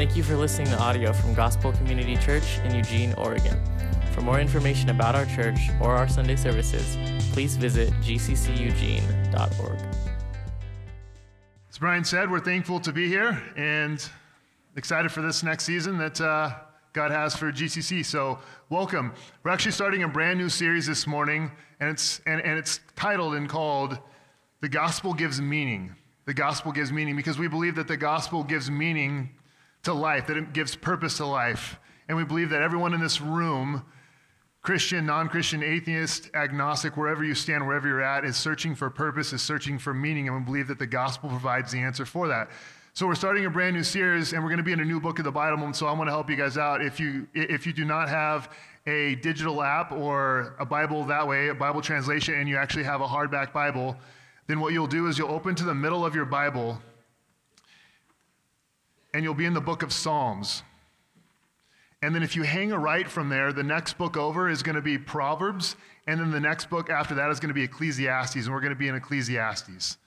Thank you for listening to audio from Gospel Community Church in Eugene, Oregon. For more information about our church or our Sunday services, please visit gcceugene.org. As Brian said, we're thankful to be here and excited for this next season that uh, God has for GCC. So, welcome. We're actually starting a brand new series this morning, and it's, and, and it's titled and called The Gospel Gives Meaning. The Gospel Gives Meaning because we believe that the Gospel gives meaning to life, that it gives purpose to life. And we believe that everyone in this room, Christian, non Christian, atheist, agnostic, wherever you stand, wherever you're at, is searching for purpose, is searching for meaning. And we believe that the gospel provides the answer for that. So we're starting a brand new series, and we're going to be in a new book of the Bible. And so I want to help you guys out. If you if you do not have a digital app or a Bible that way, a Bible translation, and you actually have a hardback Bible, then what you'll do is you'll open to the middle of your Bible and you'll be in the book of Psalms. And then if you hang a right from there, the next book over is going to be Proverbs, and then the next book after that is going to be Ecclesiastes, and we're going to be in Ecclesiastes.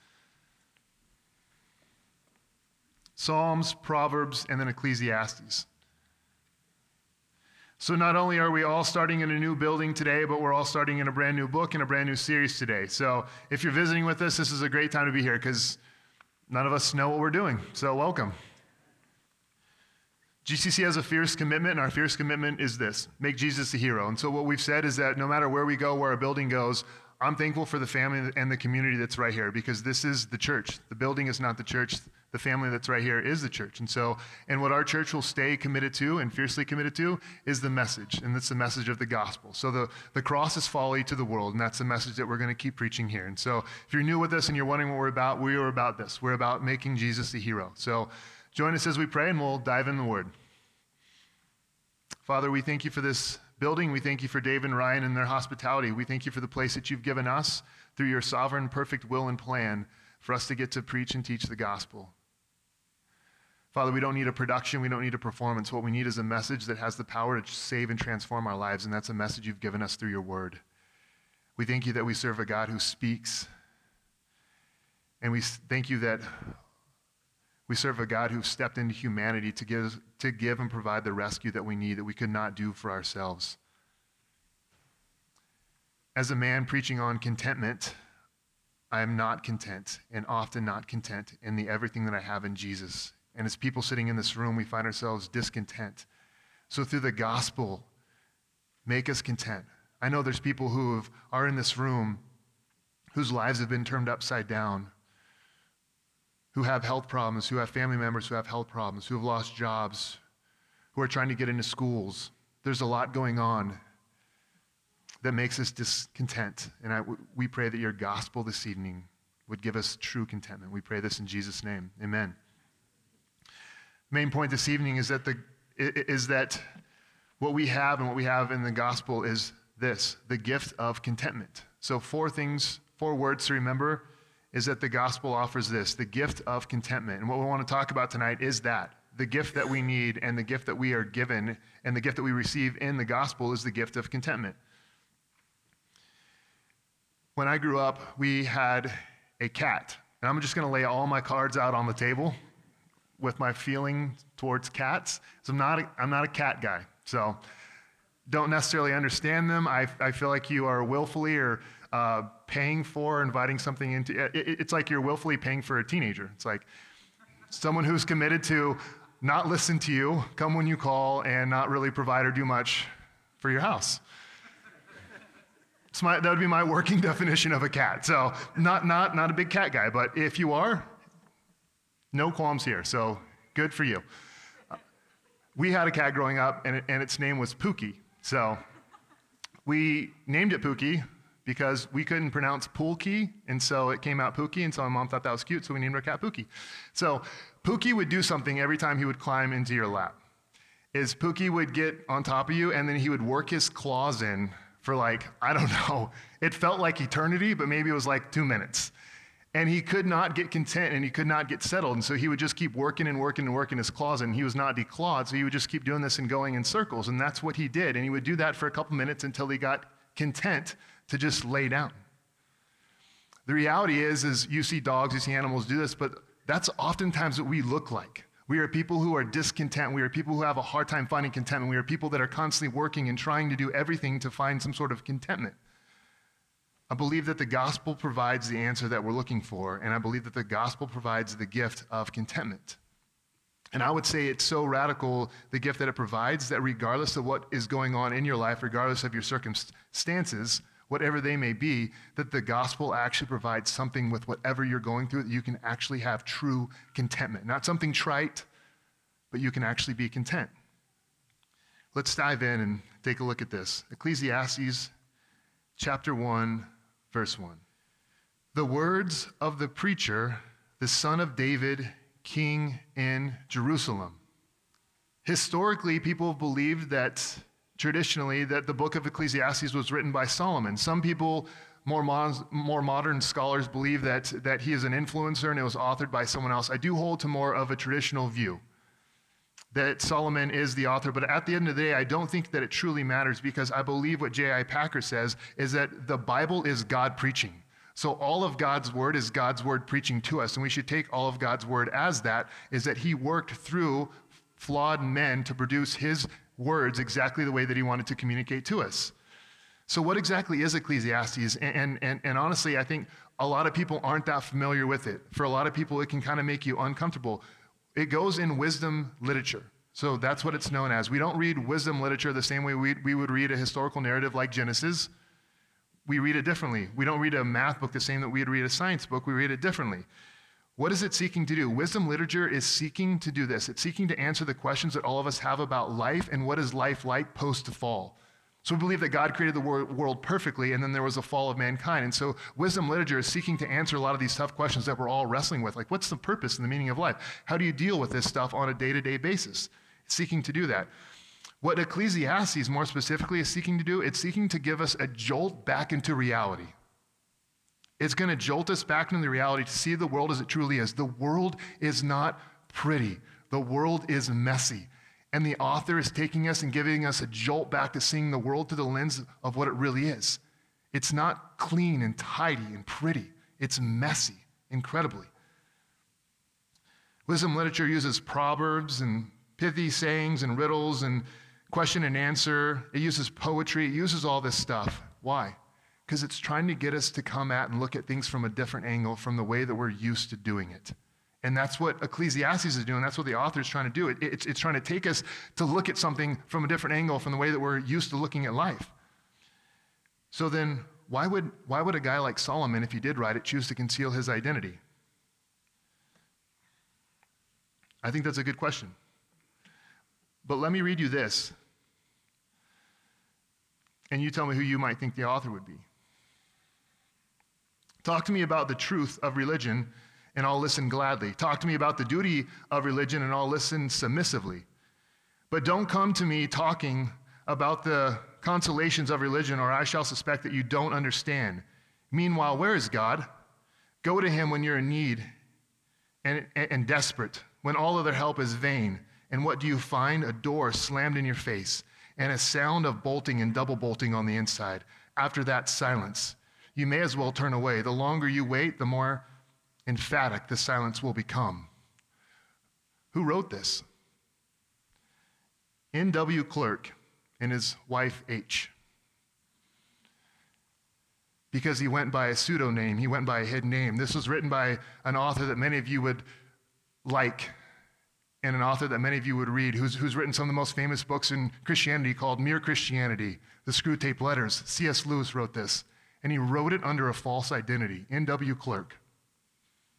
Psalms, Proverbs, and then Ecclesiastes. So not only are we all starting in a new building today, but we're all starting in a brand new book and a brand new series today. So if you're visiting with us, this is a great time to be here because none of us know what we're doing. So welcome. GCC has a fierce commitment, and our fierce commitment is this make Jesus a hero. And so, what we've said is that no matter where we go, where our building goes, I'm thankful for the family and the community that's right here because this is the church. The building is not the church. The family that's right here is the church. And so, and what our church will stay committed to and fiercely committed to is the message, and that's the message of the gospel. So, the, the cross is folly to the world, and that's the message that we're going to keep preaching here. And so, if you're new with us and you're wondering what we're about, we are about this. We're about making Jesus a hero. So, Join us as we pray, and we'll dive in the word. Father, we thank you for this building. We thank you for Dave and Ryan and their hospitality. We thank you for the place that you've given us through your sovereign, perfect will and plan for us to get to preach and teach the gospel. Father, we don't need a production. We don't need a performance. What we need is a message that has the power to save and transform our lives, and that's a message you've given us through your word. We thank you that we serve a God who speaks. And we thank you that we serve a God who stepped into humanity to give, to give and provide the rescue that we need that we could not do for ourselves. As a man preaching on contentment, I am not content and often not content in the everything that I have in Jesus. And as people sitting in this room, we find ourselves discontent. So through the gospel, make us content. I know there's people who have, are in this room whose lives have been turned upside down who have health problems, who have family members who have health problems, who have lost jobs, who are trying to get into schools. There's a lot going on that makes us discontent. And I, we pray that your gospel this evening would give us true contentment. We pray this in Jesus' name. Amen. Main point this evening is that, the, is that what we have and what we have in the gospel is this the gift of contentment. So, four things, four words to remember is that the gospel offers this the gift of contentment. And what we want to talk about tonight is that the gift that we need and the gift that we are given and the gift that we receive in the gospel is the gift of contentment. When I grew up, we had a cat. And I'm just going to lay all my cards out on the table with my feeling towards cats. So I'm not a, I'm not a cat guy. So don't necessarily understand them. I, I feel like you are willfully or uh, paying for, inviting something into. It, it's like you're willfully paying for a teenager. It's like someone who's committed to not listen to you, come when you call, and not really provide or do much for your house. My, that would be my working definition of a cat. So, not, not, not a big cat guy, but if you are, no qualms here. So, good for you. we had a cat growing up, and, it, and its name was Pookie. So, we named it Pookie because we couldn't pronounce pool key, and so it came out Pookie, and so my mom thought that was cute, so we named our cat Pookie. So Pookie would do something every time he would climb into your lap. Is Pookie would get on top of you, and then he would work his claws in for like, I don't know, it felt like eternity, but maybe it was like two minutes. And he could not get content and he could not get settled. And so he would just keep working and working and working his claws. And he was not declawed. So he would just keep doing this and going in circles. And that's what he did. And he would do that for a couple minutes until he got content to just lay down. The reality is, is you see dogs, you see animals do this, but that's oftentimes what we look like. We are people who are discontent. We are people who have a hard time finding contentment. We are people that are constantly working and trying to do everything to find some sort of contentment. I believe that the gospel provides the answer that we're looking for, and I believe that the gospel provides the gift of contentment. And I would say it's so radical, the gift that it provides, that regardless of what is going on in your life, regardless of your circumstances, whatever they may be, that the gospel actually provides something with whatever you're going through that you can actually have true contentment. Not something trite, but you can actually be content. Let's dive in and take a look at this. Ecclesiastes chapter 1, verse 1. The words of the preacher, the son of David, king in Jerusalem. Historically, people have believed that traditionally that the book of Ecclesiastes was written by Solomon. Some people, more, mon- more modern scholars, believe that, that he is an influencer and it was authored by someone else. I do hold to more of a traditional view that Solomon is the author, but at the end of the day, I don't think that it truly matters because I believe what J.I. Packer says is that the Bible is God preaching. So all of God's word is God's word preaching to us, and we should take all of God's word as that, is that he worked through flawed men to produce his words exactly the way that he wanted to communicate to us. So, what exactly is Ecclesiastes? And, and, and honestly, I think a lot of people aren't that familiar with it. For a lot of people, it can kind of make you uncomfortable. It goes in wisdom literature. So, that's what it's known as. We don't read wisdom literature the same way we, we would read a historical narrative like Genesis. We read it differently. We don't read a math book the same that we'd read a science book. We read it differently. What is it seeking to do? Wisdom literature is seeking to do this. It's seeking to answer the questions that all of us have about life and what is life like post to fall. So we believe that God created the world perfectly and then there was a fall of mankind. And so wisdom literature is seeking to answer a lot of these tough questions that we're all wrestling with. Like, what's the purpose and the meaning of life? How do you deal with this stuff on a day to day basis? It's seeking to do that. What Ecclesiastes more specifically is seeking to do, it's seeking to give us a jolt back into reality. It's going to jolt us back into the reality to see the world as it truly is. The world is not pretty, the world is messy. And the author is taking us and giving us a jolt back to seeing the world through the lens of what it really is. It's not clean and tidy and pretty, it's messy, incredibly. Wisdom literature uses proverbs and pithy sayings and riddles and question and answer. It uses poetry. It uses all this stuff. Why? Because it's trying to get us to come at and look at things from a different angle from the way that we're used to doing it. And that's what Ecclesiastes is doing. That's what the author is trying to do. It, it's, it's trying to take us to look at something from a different angle from the way that we're used to looking at life. So then, why would, why would a guy like Solomon, if he did write it, choose to conceal his identity? I think that's a good question. But let me read you this. And you tell me who you might think the author would be. Talk to me about the truth of religion, and I'll listen gladly. Talk to me about the duty of religion, and I'll listen submissively. But don't come to me talking about the consolations of religion, or I shall suspect that you don't understand. Meanwhile, where is God? Go to him when you're in need and, and, and desperate, when all other help is vain. And what do you find? A door slammed in your face, and a sound of bolting and double bolting on the inside. After that, silence you may as well turn away. The longer you wait, the more emphatic the silence will become. Who wrote this? N.W. Clerk and his wife H. Because he went by a pseudonym, he went by a hidden name. This was written by an author that many of you would like and an author that many of you would read who's, who's written some of the most famous books in Christianity called Mere Christianity, The Screwtape Letters. C.S. Lewis wrote this and he wrote it under a false identity, N.W. Clerk.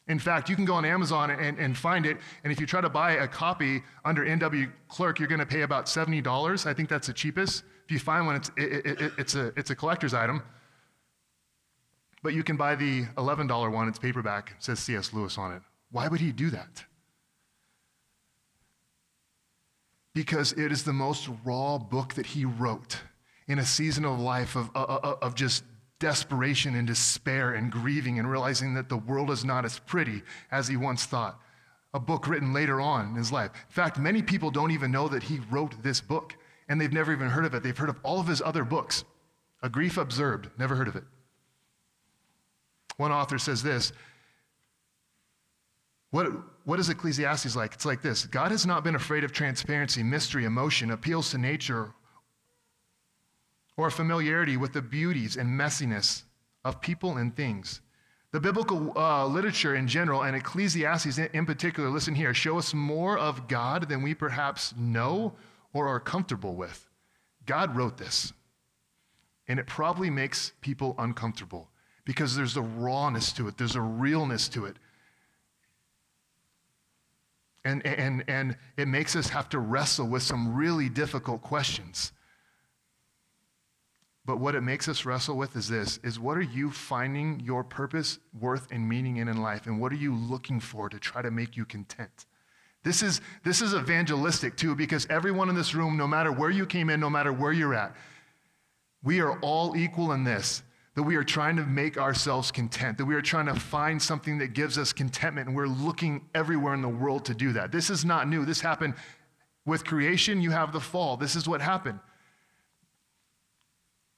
In fact, you can go on Amazon and, and find it, and if you try to buy a copy under N.W. Clerk, you're going to pay about $70. I think that's the cheapest. If you find one, it's, it, it, it's, a, it's a collector's item. But you can buy the $11 one, it's paperback, it says C.S. Lewis on it. Why would he do that? Because it is the most raw book that he wrote in a season of life of, of, of just desperation and despair and grieving and realizing that the world is not as pretty as he once thought. A book written later on in his life. In fact, many people don't even know that he wrote this book, and they've never even heard of it. They've heard of all of his other books. A Grief Observed, never heard of it. One author says this what, what is Ecclesiastes like? It's like this God has not been afraid of transparency, mystery, emotion, appeals to nature, or familiarity with the beauties and messiness of people and things. The biblical uh, literature in general, and Ecclesiastes in particular, listen here, show us more of God than we perhaps know or are comfortable with. God wrote this, and it probably makes people uncomfortable because there's a rawness to it, there's a realness to it. And, and, and it makes us have to wrestle with some really difficult questions. But what it makes us wrestle with is this is what are you finding your purpose, worth, and meaning in in life? And what are you looking for to try to make you content? This is, this is evangelistic too, because everyone in this room, no matter where you came in, no matter where you're at, we are all equal in this that we are trying to make ourselves content, that we are trying to find something that gives us contentment, and we're looking everywhere in the world to do that. This is not new. This happened with creation, you have the fall. This is what happened.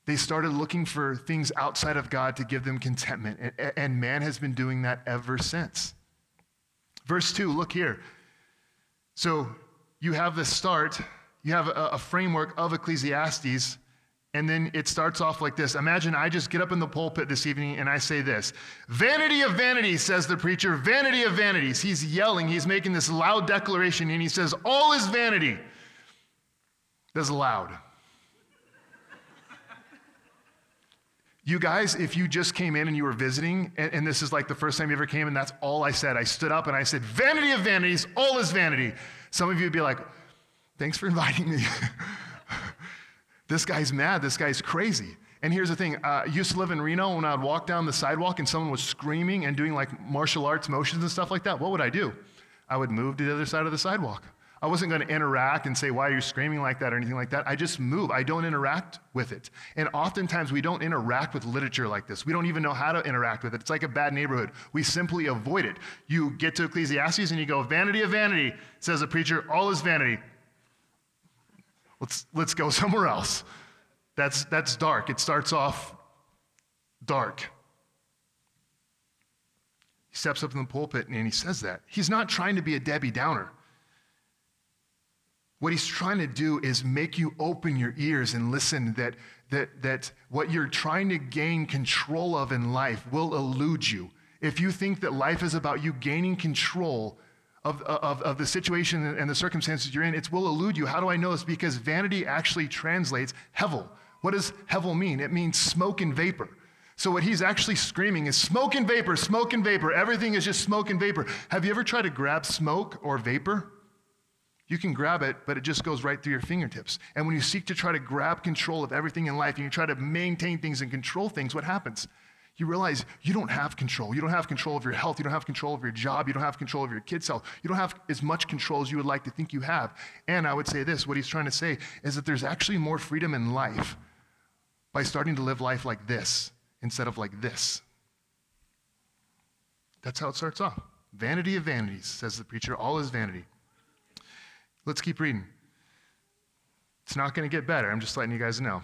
They started looking for things outside of God to give them contentment, and, and man has been doing that ever since. Verse 2, look here. So you have the start, you have a, a framework of Ecclesiastes and then it starts off like this Imagine I just get up in the pulpit this evening and I say this Vanity of vanities, says the preacher, vanity of vanities. He's yelling, he's making this loud declaration, and he says, All is vanity. That's loud. You guys, if you just came in and you were visiting, and, and, this is like the first time you ever came, and that's all I said, I stood up and I said, Vanity of vanities, all is vanity. Some of you would be like, Thanks for inviting me. This guy's mad. This guy's crazy. And here's the thing uh, I used to live in Reno when I would walk down the sidewalk and someone was screaming and doing like martial arts motions and stuff like that. What would I do? I would move to the other side of the sidewalk. I wasn't going to interact and say, Why are you screaming like that or anything like that. I just move. I don't interact with it. And oftentimes we don't interact with literature like this. We don't even know how to interact with it. It's like a bad neighborhood. We simply avoid it. You get to Ecclesiastes and you go, Vanity of vanity, says the preacher, all is vanity. Let's, let's go somewhere else. That's, that's dark. It starts off dark. He steps up in the pulpit and he says that. He's not trying to be a Debbie Downer. What he's trying to do is make you open your ears and listen that, that, that what you're trying to gain control of in life will elude you. If you think that life is about you gaining control of, of, of the situation and the circumstances you're in, it will elude you. How do I know this? Because vanity actually translates hevel. What does hevel mean? It means smoke and vapor. So what he's actually screaming is smoke and vapor, smoke and vapor. Everything is just smoke and vapor. Have you ever tried to grab smoke or vapor? You can grab it, but it just goes right through your fingertips. And when you seek to try to grab control of everything in life and you try to maintain things and control things, what happens? you realize you don't have control. You don't have control of your health. You don't have control of your job. You don't have control of your kids' health. You don't have as much control as you would like to think you have. And I would say this what he's trying to say is that there's actually more freedom in life by starting to live life like this instead of like this. That's how it starts off. Vanity of vanities, says the preacher. All is vanity. Let's keep reading. It's not going to get better. I'm just letting you guys know.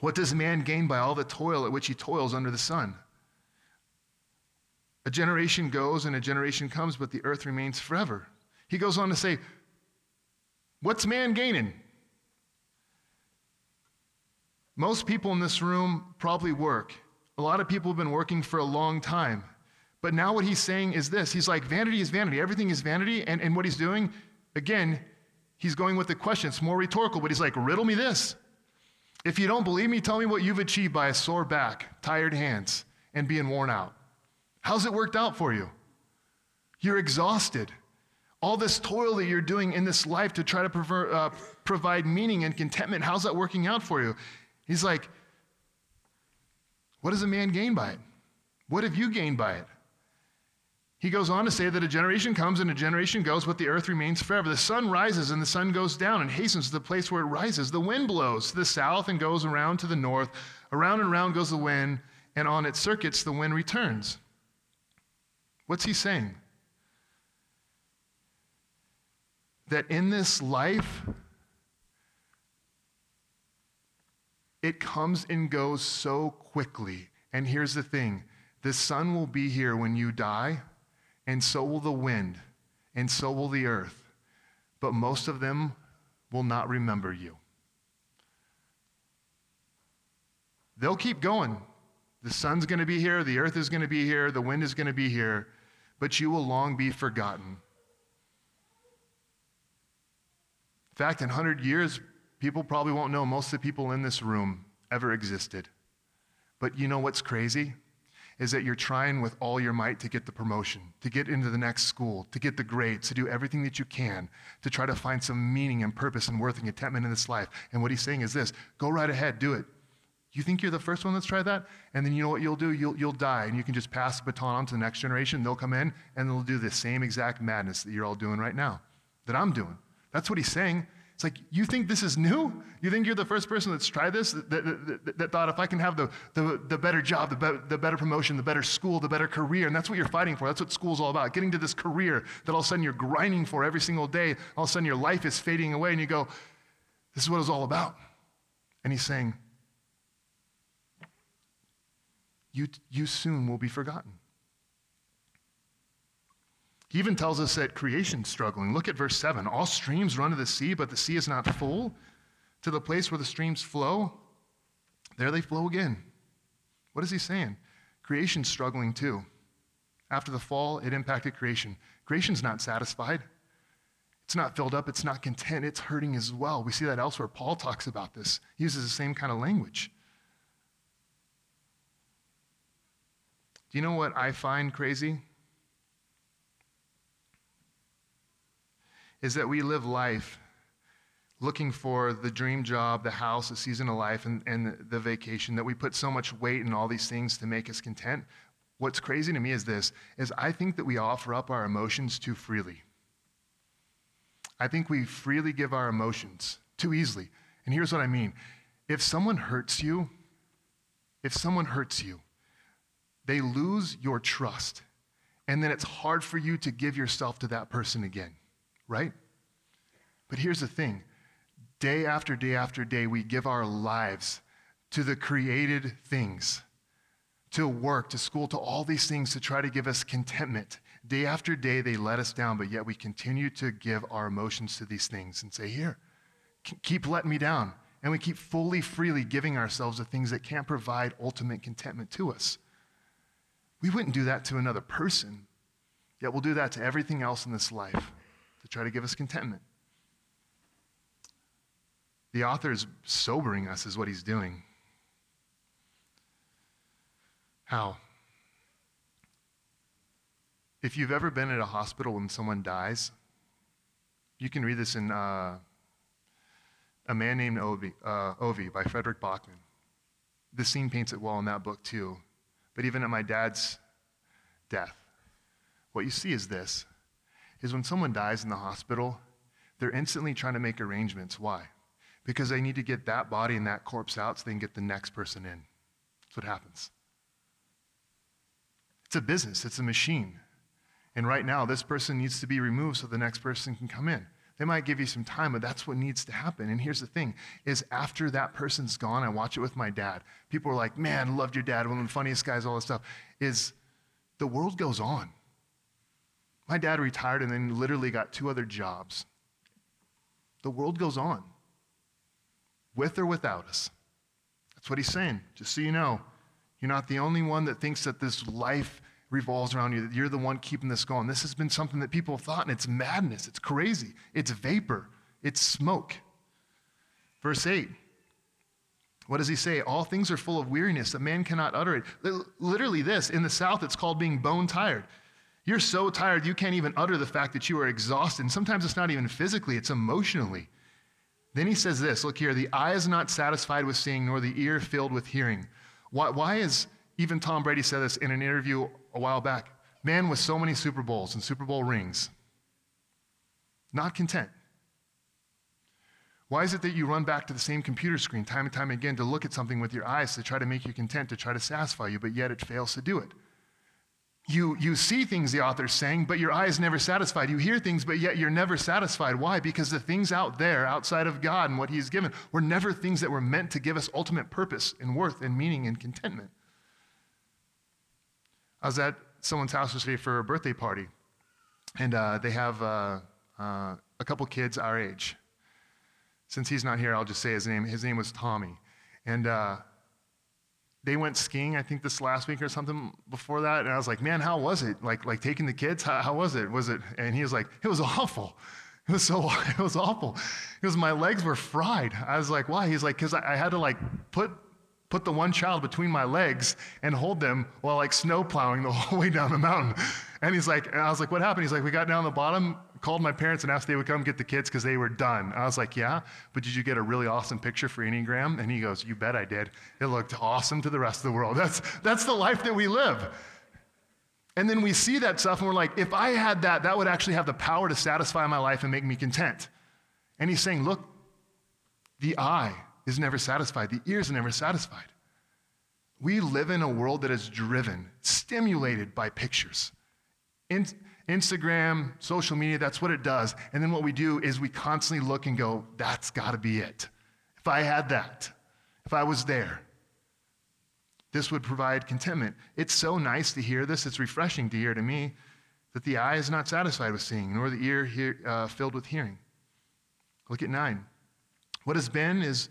What does man gain by all the toil at which he toils under the sun? A generation goes and a generation comes, but the earth remains forever. He goes on to say, What's man gaining? Most people in this room probably work. A lot of people have been working for a long time. But now what he's saying is this He's like, vanity is vanity. Everything is vanity. And, and what he's doing, again, he's going with the question. It's more rhetorical, but he's like, riddle me this. If you don't believe me, tell me what you've achieved by a sore back, tired hands, and being worn out. How's it worked out for you? You're exhausted. All this toil that you're doing in this life to try to prefer, uh, provide meaning and contentment, how's that working out for you? He's like, What does a man gain by it? What have you gained by it? He goes on to say that a generation comes and a generation goes, but the earth remains forever. The sun rises and the sun goes down and hastens to the place where it rises. The wind blows to the south and goes around to the north. Around and around goes the wind, and on its circuits the wind returns. What's he saying? That in this life, it comes and goes so quickly. And here's the thing the sun will be here when you die and so will the wind, and so will the earth, but most of them will not remember you. They'll keep going. The sun's going to be here, the earth is going to be here, the wind is going to be here, but you will long be forgotten. In fact, in 100 years, people probably won't know most of the people in this room ever existed. But you know what's crazy? Is that you're trying with all your might to get the promotion, to get into the next school, to get the grades, to do everything that you can to try to find some meaning and purpose and worth and contentment in this life. And what he's saying is this go right ahead, do it. You think you're the first one that's tried that? And then you know what you'll do? You'll, you'll die, and you can just pass the baton on to the next generation. They'll come in, and they'll do the same exact madness that you're all doing right now, that I'm doing. That's what he's saying. It's like, you think this is new? You think you're the first person that's tried this, that, that, that, that thought if I can have the, the, the better job, the, be, the better promotion, the better school, the better career, and that's what you're fighting for. That's what school's all about. Getting to this career that all of a sudden you're grinding for every single day. All of a sudden your life is fading away, and you go, this is what it's all about. And he's saying, you, you soon will be forgotten. He even tells us that creation's struggling. Look at verse 7. All streams run to the sea, but the sea is not full. To the place where the streams flow, there they flow again. What is he saying? Creation's struggling too. After the fall, it impacted creation. Creation's not satisfied. It's not filled up. It's not content. It's hurting as well. We see that elsewhere. Paul talks about this. He uses the same kind of language. Do you know what I find crazy? Is that we live life looking for the dream job, the house, the season of life, and, and the vacation, that we put so much weight in all these things to make us content. What's crazy to me is this, is I think that we offer up our emotions too freely. I think we freely give our emotions too easily. And here's what I mean. If someone hurts you, if someone hurts you, they lose your trust. And then it's hard for you to give yourself to that person again, right? But here's the thing day after day after day, we give our lives to the created things, to work, to school, to all these things to try to give us contentment. Day after day, they let us down, but yet we continue to give our emotions to these things and say, Here, keep letting me down. And we keep fully, freely giving ourselves to things that can't provide ultimate contentment to us. We wouldn't do that to another person, yet we'll do that to everything else in this life to try to give us contentment. The author is sobering us, is what he's doing. How? If you've ever been at a hospital when someone dies, you can read this in uh, A Man Named Ove, uh, Ove by Fredrik Backman. This scene paints it well in that book, too. But even at my dad's death, what you see is this is when someone dies in the hospital, they're instantly trying to make arrangements. Why? Because they need to get that body and that corpse out so they can get the next person in. That's what happens. It's a business, it's a machine. And right now, this person needs to be removed so the next person can come in. They might give you some time, but that's what needs to happen. And here's the thing is after that person's gone, I watch it with my dad. People are like, man, loved your dad, one of the funniest guys, all this stuff. Is the world goes on. My dad retired and then literally got two other jobs. The world goes on. With or without us. That's what he's saying. Just so you know, you're not the only one that thinks that this life revolves around you, that you're the one keeping this going. This has been something that people have thought, and it's madness, it's crazy, it's vapor, it's smoke. Verse 8. What does he say? All things are full of weariness. A man cannot utter it. Literally, this in the South, it's called being bone tired. You're so tired, you can't even utter the fact that you are exhausted. And sometimes it's not even physically, it's emotionally. Then he says this look here, the eye is not satisfied with seeing, nor the ear filled with hearing. Why, why is even Tom Brady said this in an interview a while back. Man with so many Super Bowls and Super Bowl rings, not content. Why is it that you run back to the same computer screen time and time again to look at something with your eyes to try to make you content, to try to satisfy you, but yet it fails to do it? You, you see things, the author's saying, but your eye is never satisfied. You hear things, but yet you're never satisfied. Why? Because the things out there, outside of God and what He's given, were never things that were meant to give us ultimate purpose and worth and meaning and contentment. I was at someone's house yesterday for a birthday party. and uh, they have uh, uh, a couple kids our age. Since he's not here, I'll just say his name. His name was Tommy. And uh, they went skiing, I think this last week or something before that. And I was like, man, how was it? Like, like taking the kids? How, how was it? Was it? And he was like, it was awful. It was so, it was awful. Because my legs were fried. I was like, why? He's like, because I, I had to like put put the one child between my legs and hold them while like snow plowing the whole way down the mountain. And he's like, and I was like, what happened? He's like, we got down the bottom, called my parents and asked if they would come get the kids because they were done. I was like, yeah, but did you get a really awesome picture for Instagram? And he goes, you bet I did. It looked awesome to the rest of the world. That's, that's the life that we live. And then we see that stuff and we're like, if I had that, that would actually have the power to satisfy my life and make me content. And he's saying, look, the eye is never satisfied, the ears are never satisfied. We live in a world that is driven, stimulated by pictures. In, Instagram, social media, that's what it does. And then what we do is we constantly look and go, that's got to be it. If I had that, if I was there, this would provide contentment. It's so nice to hear this. It's refreshing to hear to me that the eye is not satisfied with seeing, nor the ear hear, uh, filled with hearing. Look at nine. What has been is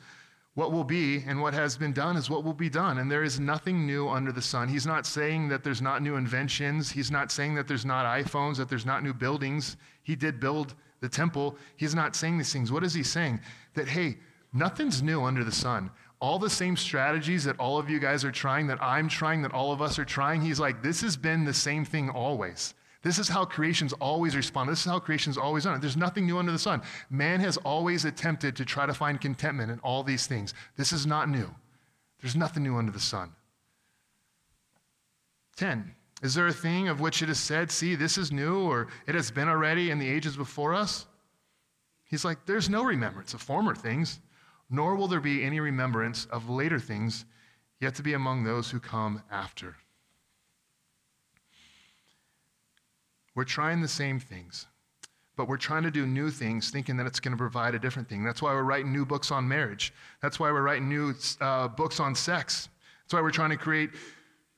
what will be, and what has been done is what will be done. And there is nothing new under the sun. He's not saying that there's not new inventions. He's not saying that there's not iPhones, that there's not new buildings. He did build the temple. He's not saying these things. What is he saying? That, hey, nothing's new under the sun. All the same strategies that all of you guys are trying, that I'm trying, that all of us are trying, he's like, this has been the same thing always. This is how creation's always responded. This is how creation's always done it. There's nothing new under the sun. Man has always attempted to try to find contentment in all these things. This is not new. There's nothing new under the sun. 10. Is there a thing of which it is said, see, this is new, or it has been already in the ages before us? He's like, there's no remembrance of former things, nor will there be any remembrance of later things yet to be among those who come after. We're trying the same things, but we're trying to do new things thinking that it's going to provide a different thing. That's why we're writing new books on marriage. That's why we're writing new uh, books on sex. That's why we're trying to create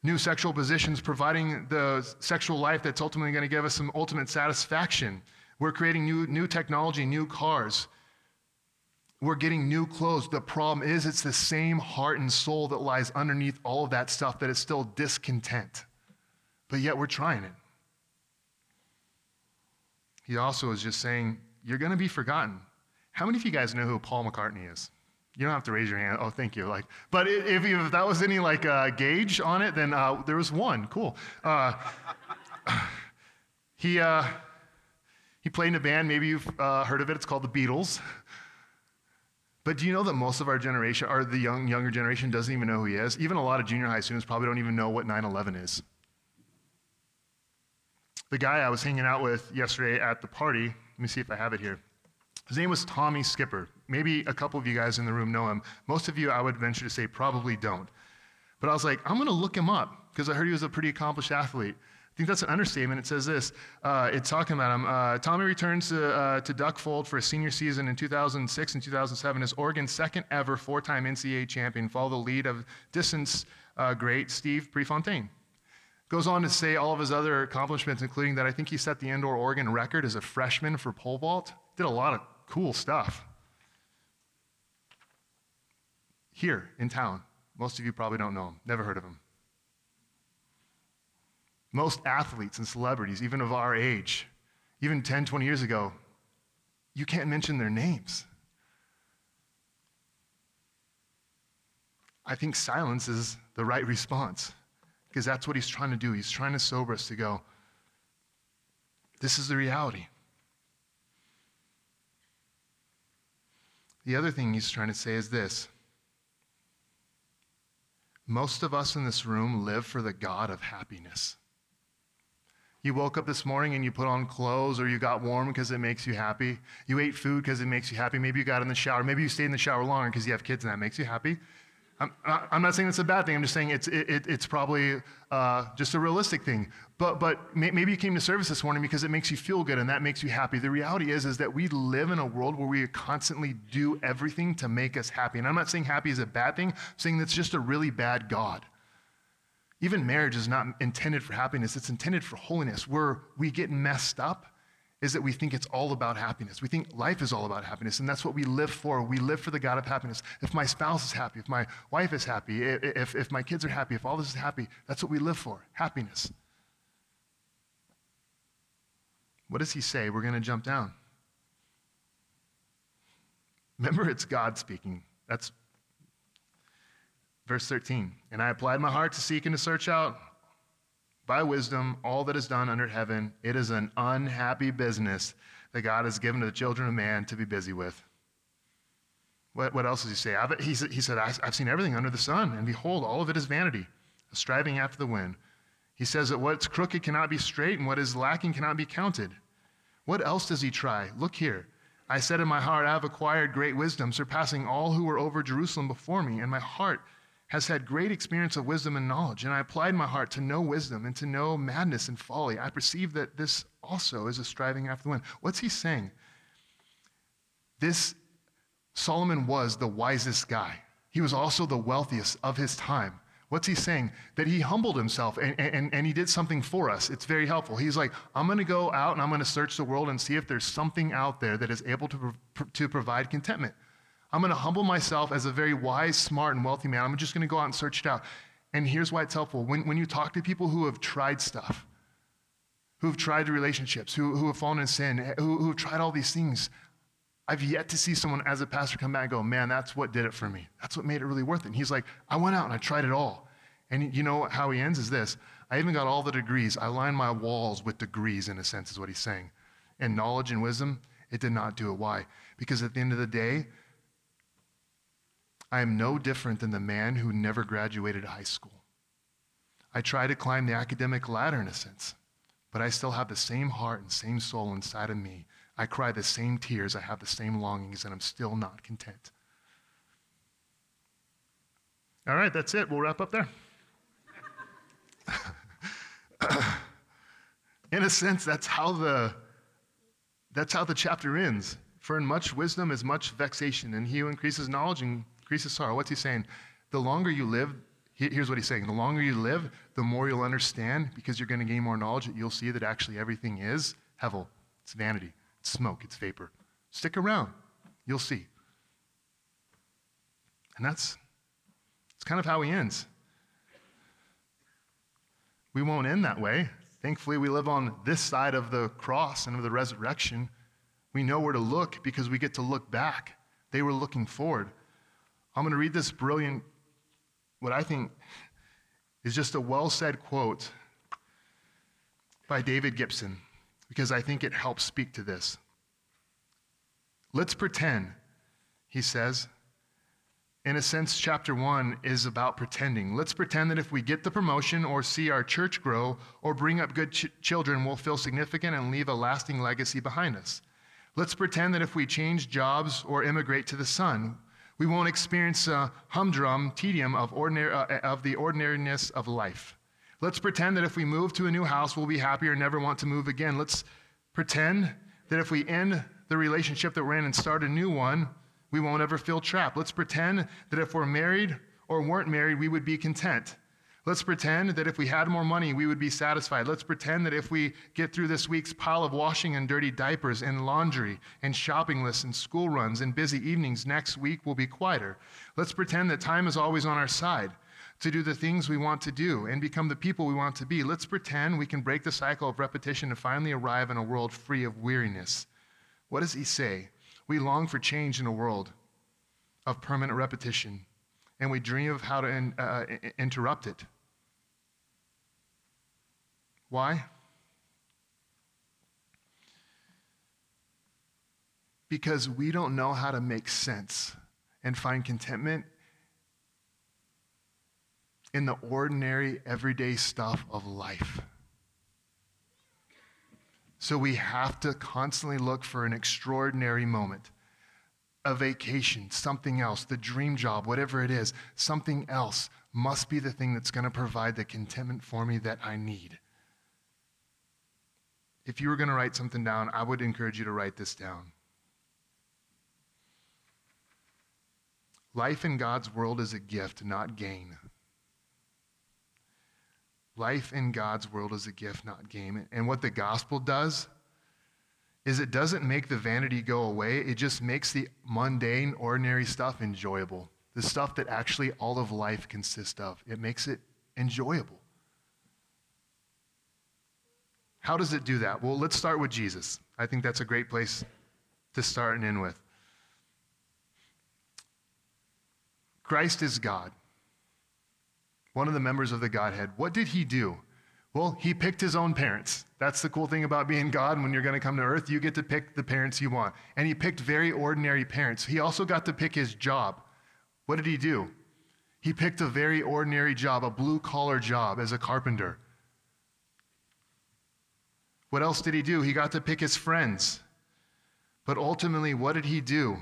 new sexual positions, providing the sexual life that's ultimately going to give us some ultimate satisfaction. We're creating new, new technology, new cars. We're getting new clothes. The problem is, it's the same heart and soul that lies underneath all of that stuff that is still discontent. But yet we're trying it. He also is just saying, You're going to be forgotten. How many of you guys know who Paul McCartney is? You don't have to raise your hand. Oh, thank you. Like, but if, if that was any like uh, gauge on it, then uh, there was one. Cool. Uh, he uh, he played in a band. Maybe you've uh, heard of it. It's called the Beatles. But do you know that most of our generation, or the young younger generation, doesn't even know who he is? Even a lot of junior high students probably don't even know what 9/11 is. The guy I was hanging out with yesterday at the party, let me see if I have it here. His name was Tommy Skipper. Maybe a couple of you guys in the room know him. Most of you, I would venture to say, probably don't. But I was like, I'm going to look him up because I heard he was a pretty accomplished athlete. I think that's an understatement. It says this. Uh, it's talking about him. Uh, Tommy returns to, uh, to Duck Fold for a senior season in 2006 and 2007 as Oregon's second ever four time NCAA champion, follow the lead of distance uh, great Steve Prefontaine. Goes on to say all of his other accomplishments, including that I think he set the indoor Oregon record as a freshman for pole vault. Did a lot of cool stuff. Here in town, most of you probably don't know him, never heard of him. Most athletes and celebrities, even of our age, even 10, 20 years ago, you can't mention their names. I think silence is the right response because that's what he's trying to do. He's trying to sober us to go, this is the reality. The other thing he's trying to say is this most of us in this room live for the God of happiness. You woke up this morning and you put on clothes or you got warm because it makes you happy. You ate food because it makes you happy. Maybe you got in the shower. Maybe you stayed in the shower longer because you have kids and that makes you happy. I'm, I'm not saying it's a bad thing. I'm just saying it's, it, it's probably uh, just a realistic thing. But, but maybe you came to service this morning because it makes you feel good and that makes you happy. The reality is, is that we live in a world where we constantly do everything to make us happy. And I'm not saying happy is a bad thing. I'm saying that's just a really bad God. Even marriage is not intended for happiness. It's intended for holiness, where we get messed up is that we think it's all about happiness. We think life is all about happiness, and that's what we live for. We live for the God of happiness. If my spouse is happy, if my wife is happy, if, if my kids are happy, if all this is happy, that's what we live for happiness. What does he say? We're going to jump down. Remember, it's God speaking. That's verse 13. And I applied my heart to seek and to search out by wisdom all that is done under heaven. It is an unhappy business that God has given to the children of man to be busy with. What, what else does he say? I've, he, he said, I've seen everything under the sun, and behold, all of it is vanity, striving after the wind. He says that what's crooked cannot be straight, and what is lacking cannot be counted. What else does he try? Look here. I said in my heart, I have acquired great wisdom, surpassing all who were over Jerusalem before me, and my heart has had great experience of wisdom and knowledge, and I applied my heart to know wisdom and to know madness and folly. I perceive that this also is a striving after the wind. What's he saying? This Solomon was the wisest guy. He was also the wealthiest of his time. What's he saying? That he humbled himself and, and, and he did something for us. It's very helpful. He's like, I'm going to go out and I'm going to search the world and see if there's something out there that is able to, to provide contentment. I'm going to humble myself as a very wise, smart, and wealthy man. I'm just going to go out and search it out. And here's why it's helpful. When, when you talk to people who have tried stuff, who've tried relationships, who, who have fallen in sin, eh, who, who have tried all these things, I've yet to see someone as a pastor come back and go, man, that's what did it for me. That's what made it really worth it. And he's like, I went out and I tried it all. And you know how he ends is this I even got all the degrees. I lined my walls with degrees, in a sense, is what he's saying. And knowledge and wisdom, it did not do it. Why? Because at the end of the day, I am no different than the man who never graduated high school. I try to climb the academic ladder in a sense, but I still have the same heart and same soul inside of me. I cry the same tears, I have the same longings, and I'm still not content. All right, that's it. We'll wrap up there. in a sense, that's how the that's how the chapter ends. For in much wisdom is much vexation, and he who increases knowledge increases sorrow. What's he saying? The longer you live, here's what he's saying the longer you live, the more you'll understand because you're going to gain more knowledge that you'll see that actually everything is hevel. It's vanity, it's smoke, it's vapor. Stick around, you'll see. And that's, that's kind of how he ends. We won't end that way. Thankfully, we live on this side of the cross and of the resurrection. We know where to look because we get to look back. They were looking forward. I'm going to read this brilliant, what I think is just a well said quote by David Gibson, because I think it helps speak to this. Let's pretend, he says. In a sense, chapter one is about pretending. Let's pretend that if we get the promotion or see our church grow or bring up good ch- children, we'll feel significant and leave a lasting legacy behind us. Let's pretend that if we change jobs or immigrate to the sun, we won't experience a humdrum tedium of, ordinary, uh, of the ordinariness of life. Let's pretend that if we move to a new house, we'll be happier or never want to move again. Let's pretend that if we end the relationship that we're in and start a new one, we won't ever feel trapped. Let's pretend that if we're married or weren't married, we would be content. Let's pretend that if we had more money, we would be satisfied. Let's pretend that if we get through this week's pile of washing and dirty diapers and laundry and shopping lists and school runs and busy evenings, next week will be quieter. Let's pretend that time is always on our side to do the things we want to do and become the people we want to be. Let's pretend we can break the cycle of repetition and finally arrive in a world free of weariness. What does he say? We long for change in a world of permanent repetition, and we dream of how to in, uh, interrupt it. Why? Because we don't know how to make sense and find contentment in the ordinary, everyday stuff of life. So we have to constantly look for an extraordinary moment, a vacation, something else, the dream job, whatever it is, something else must be the thing that's going to provide the contentment for me that I need if you were going to write something down, I would encourage you to write this down. Life in God's world is a gift, not gain. Life in God's world is a gift, not gain. And what the gospel does is it doesn't make the vanity go away, it just makes the mundane, ordinary stuff enjoyable. The stuff that actually all of life consists of. It makes it enjoyable. How does it do that? Well, let's start with Jesus. I think that's a great place to start and end with. Christ is God, one of the members of the Godhead. What did he do? Well, he picked his own parents. That's the cool thing about being God. When you're going to come to earth, you get to pick the parents you want. And he picked very ordinary parents. He also got to pick his job. What did he do? He picked a very ordinary job, a blue collar job as a carpenter. What else did he do? He got to pick his friends. But ultimately, what did he do?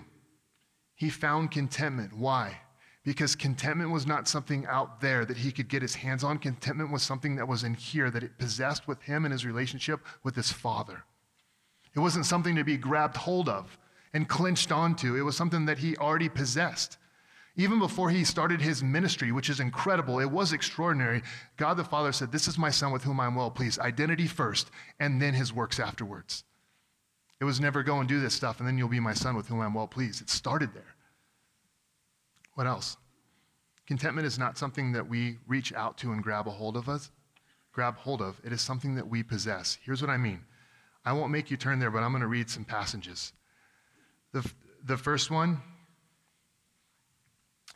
He found contentment. Why? Because contentment was not something out there that he could get his hands on. Contentment was something that was in here, that it possessed with him and his relationship with his father. It wasn't something to be grabbed hold of and clinched onto, it was something that he already possessed. Even before he started his ministry, which is incredible, it was extraordinary. God the Father said, This is my son with whom I'm well pleased. Identity first, and then his works afterwards. It was never go and do this stuff, and then you'll be my son with whom I'm well pleased. It started there. What else? Contentment is not something that we reach out to and grab a hold of us, grab hold of. It is something that we possess. Here's what I mean. I won't make you turn there, but I'm going to read some passages. The, the first one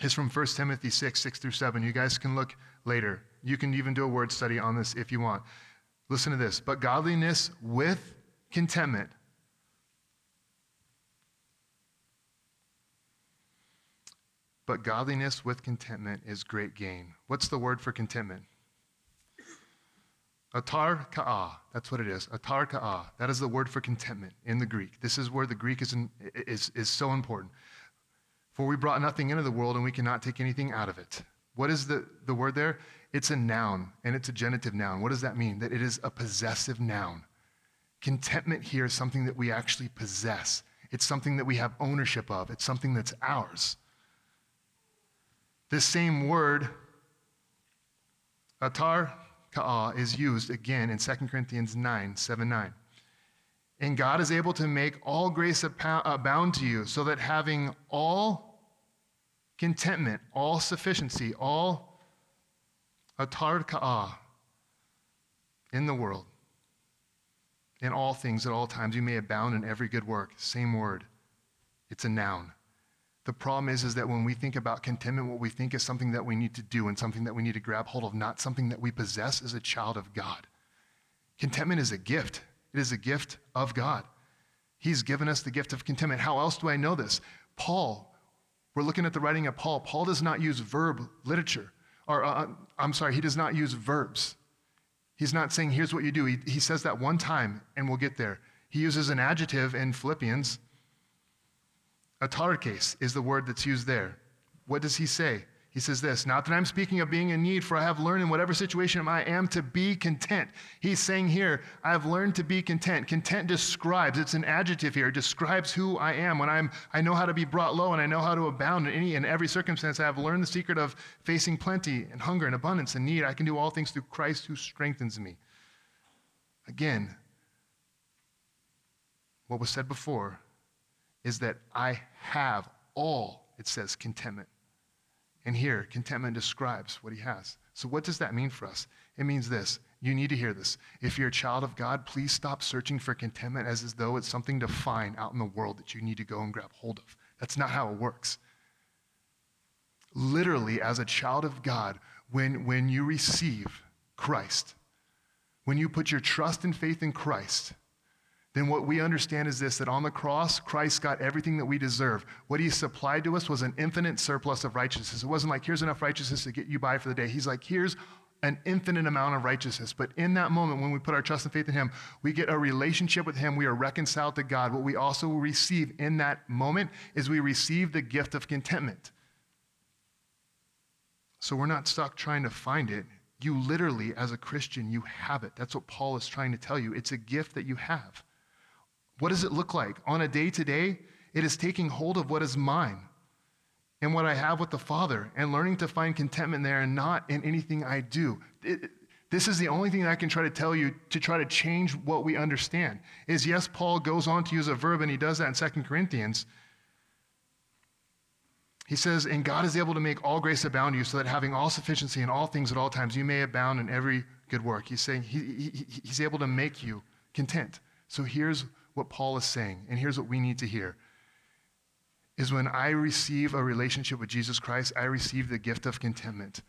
is from 1 Timothy 6, 6 through 7. You guys can look later. You can even do a word study on this if you want. Listen to this. But godliness with contentment. But godliness with contentment is great gain. What's the word for contentment? Autarkeia. That's what it is. Autarkeia. That is the word for contentment in the Greek. This is where the Greek is, in, is, is so important. For we brought nothing into the world and we cannot take anything out of it. What is the, the word there? It's a noun and it's a genitive noun. What does that mean? That it is a possessive noun. Contentment here is something that we actually possess, it's something that we have ownership of, it's something that's ours. This same word, atar ka'ah, is used again in 2 Corinthians 9 7 9. And God is able to make all grace abound to you, so that having all contentment, all sufficiency, all autarkeia in the world, in all things at all times, you may abound in every good work. Same word. It's a noun. The problem is, is that when we think about contentment, what we think is something that we need to do and something that we need to grab hold of, not something that we possess as a child of God. Contentment is a gift. It is a gift of God. He's given us the gift of contentment. How else do I know this? Paul, we're looking at the writing of Paul. Paul does not use verb literature, or uh, I'm sorry, he does not use verbs. He's not saying, here's what you do. He, he says that one time, and we'll get there. He uses an adjective in Philippians. Autarkes is the word that's used there. What does he say? He says this Not that I'm speaking of being in need, for I have learned in whatever situation I am to be content. He's saying here, I have learned to be content. Content describes, it's an adjective here, it describes who I am. When I'm, I know how to be brought low and I know how to abound in any and every circumstance. I have learned the secret of facing plenty and hunger and abundance and need. I can do all things through Christ who strengthens me. Again, what was said before is that I have all, it says, contentment. And here, contentment describes what he has. So, what does that mean for us? It means this. You need to hear this. If you're a child of God, please stop searching for contentment as, as though it's something to find out in the world that you need to go and grab hold of. That's not how it works. Literally, as a child of God, when, when you receive Christ, when you put your trust and faith in Christ, then what we understand is this that on the cross, Christ got everything that we deserve. What he supplied to us was an infinite surplus of righteousness. It wasn't like, here's enough righteousness to get you by for the day. He's like, here's an infinite amount of righteousness. But in that moment, when we put our trust and faith in him, we get a relationship with him. We are reconciled to God. What we also receive in that moment is we receive the gift of contentment. So we're not stuck trying to find it. You literally, as a Christian, you have it. That's what Paul is trying to tell you. It's a gift that you have. What does it look like? On a day to day, it is taking hold of what is mine and what I have with the Father and learning to find contentment there and not in anything I do. It, This is the only thing I can try to tell you to try to change what we understand. Is yes, Paul goes on to use a verb, and he does that in 2 Corinthians. He says, And God is able to make all grace abound you, so that having all sufficiency in all things at all times, you may abound in every good work. He's saying he, he, he's able to make you content. So here's what Paul is saying, and here's what we need to hear is when I receive a relationship with Jesus Christ, I receive the gift of contentment.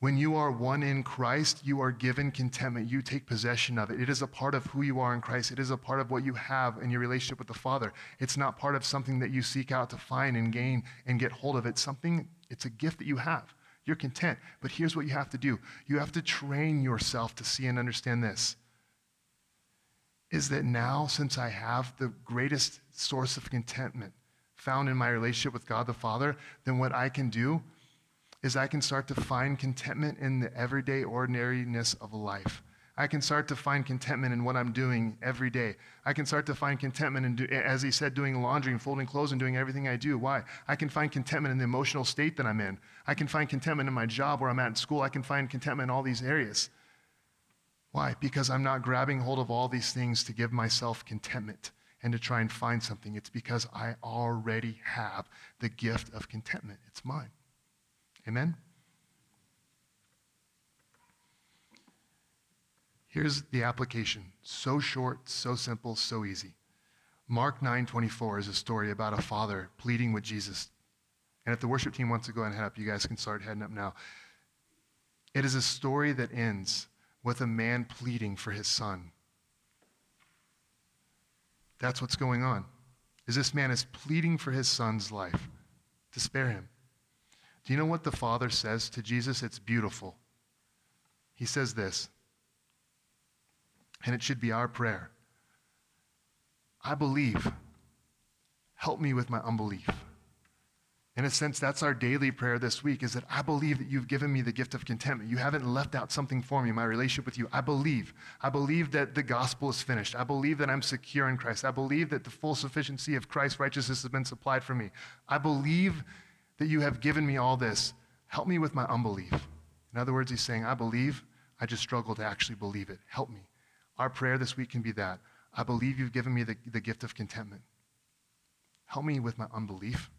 When you are one in Christ, you are given contentment. You take possession of it. It is a part of who you are in Christ. It is a part of what you have in your relationship with the Father. It's not part of something that you seek out to find and gain and get hold of. It's something, it's a gift that you have. You're content. But here's what you have to do you have to train yourself to see and understand this is that now, since I have the greatest source of contentment found in my relationship with God the Father, then what I can do is I can start to find contentment in the everyday ordinariness of life. I can start to find contentment in what I'm doing every day. I can start to find contentment in, do, as he said, doing laundry and folding clothes and doing everything I do. Why? I can find contentment in the emotional state that I'm in. I can find contentment in my job where I'm at in school. I can find contentment in all these areas. Why? Because I'm not grabbing hold of all these things to give myself contentment and to try and find something. It's because I already have the gift of contentment. It's mine. Amen? Here's the application. So short, so simple, so easy. Mark 9:24 is a story about a father pleading with Jesus. And if the worship team wants to go and head up, you guys can start heading up now. It is a story that ends with a man pleading for his son. That's what's going on. Is this man is pleading for his son's life to spare him. Do you know what the Father says to Jesus? It's beautiful. He says this, and it should be our prayer. I believe. Help me with my unbelief. In a sense, that's our daily prayer this week is that I believe that you've given me the gift of contentment. You haven't left out something for me, my relationship with you. I believe. I believe that the gospel is finished. I believe that I'm secure in Christ. I believe that the full sufficiency of Christ's righteousness has been supplied for me. I believe that you have given me all this. Help me with my unbelief. In other words, he's saying, I believe, I just struggle to actually believe it. Help me. Our prayer this week can be that. I believe you've given me the, the gift of contentment. Help me with my unbelief.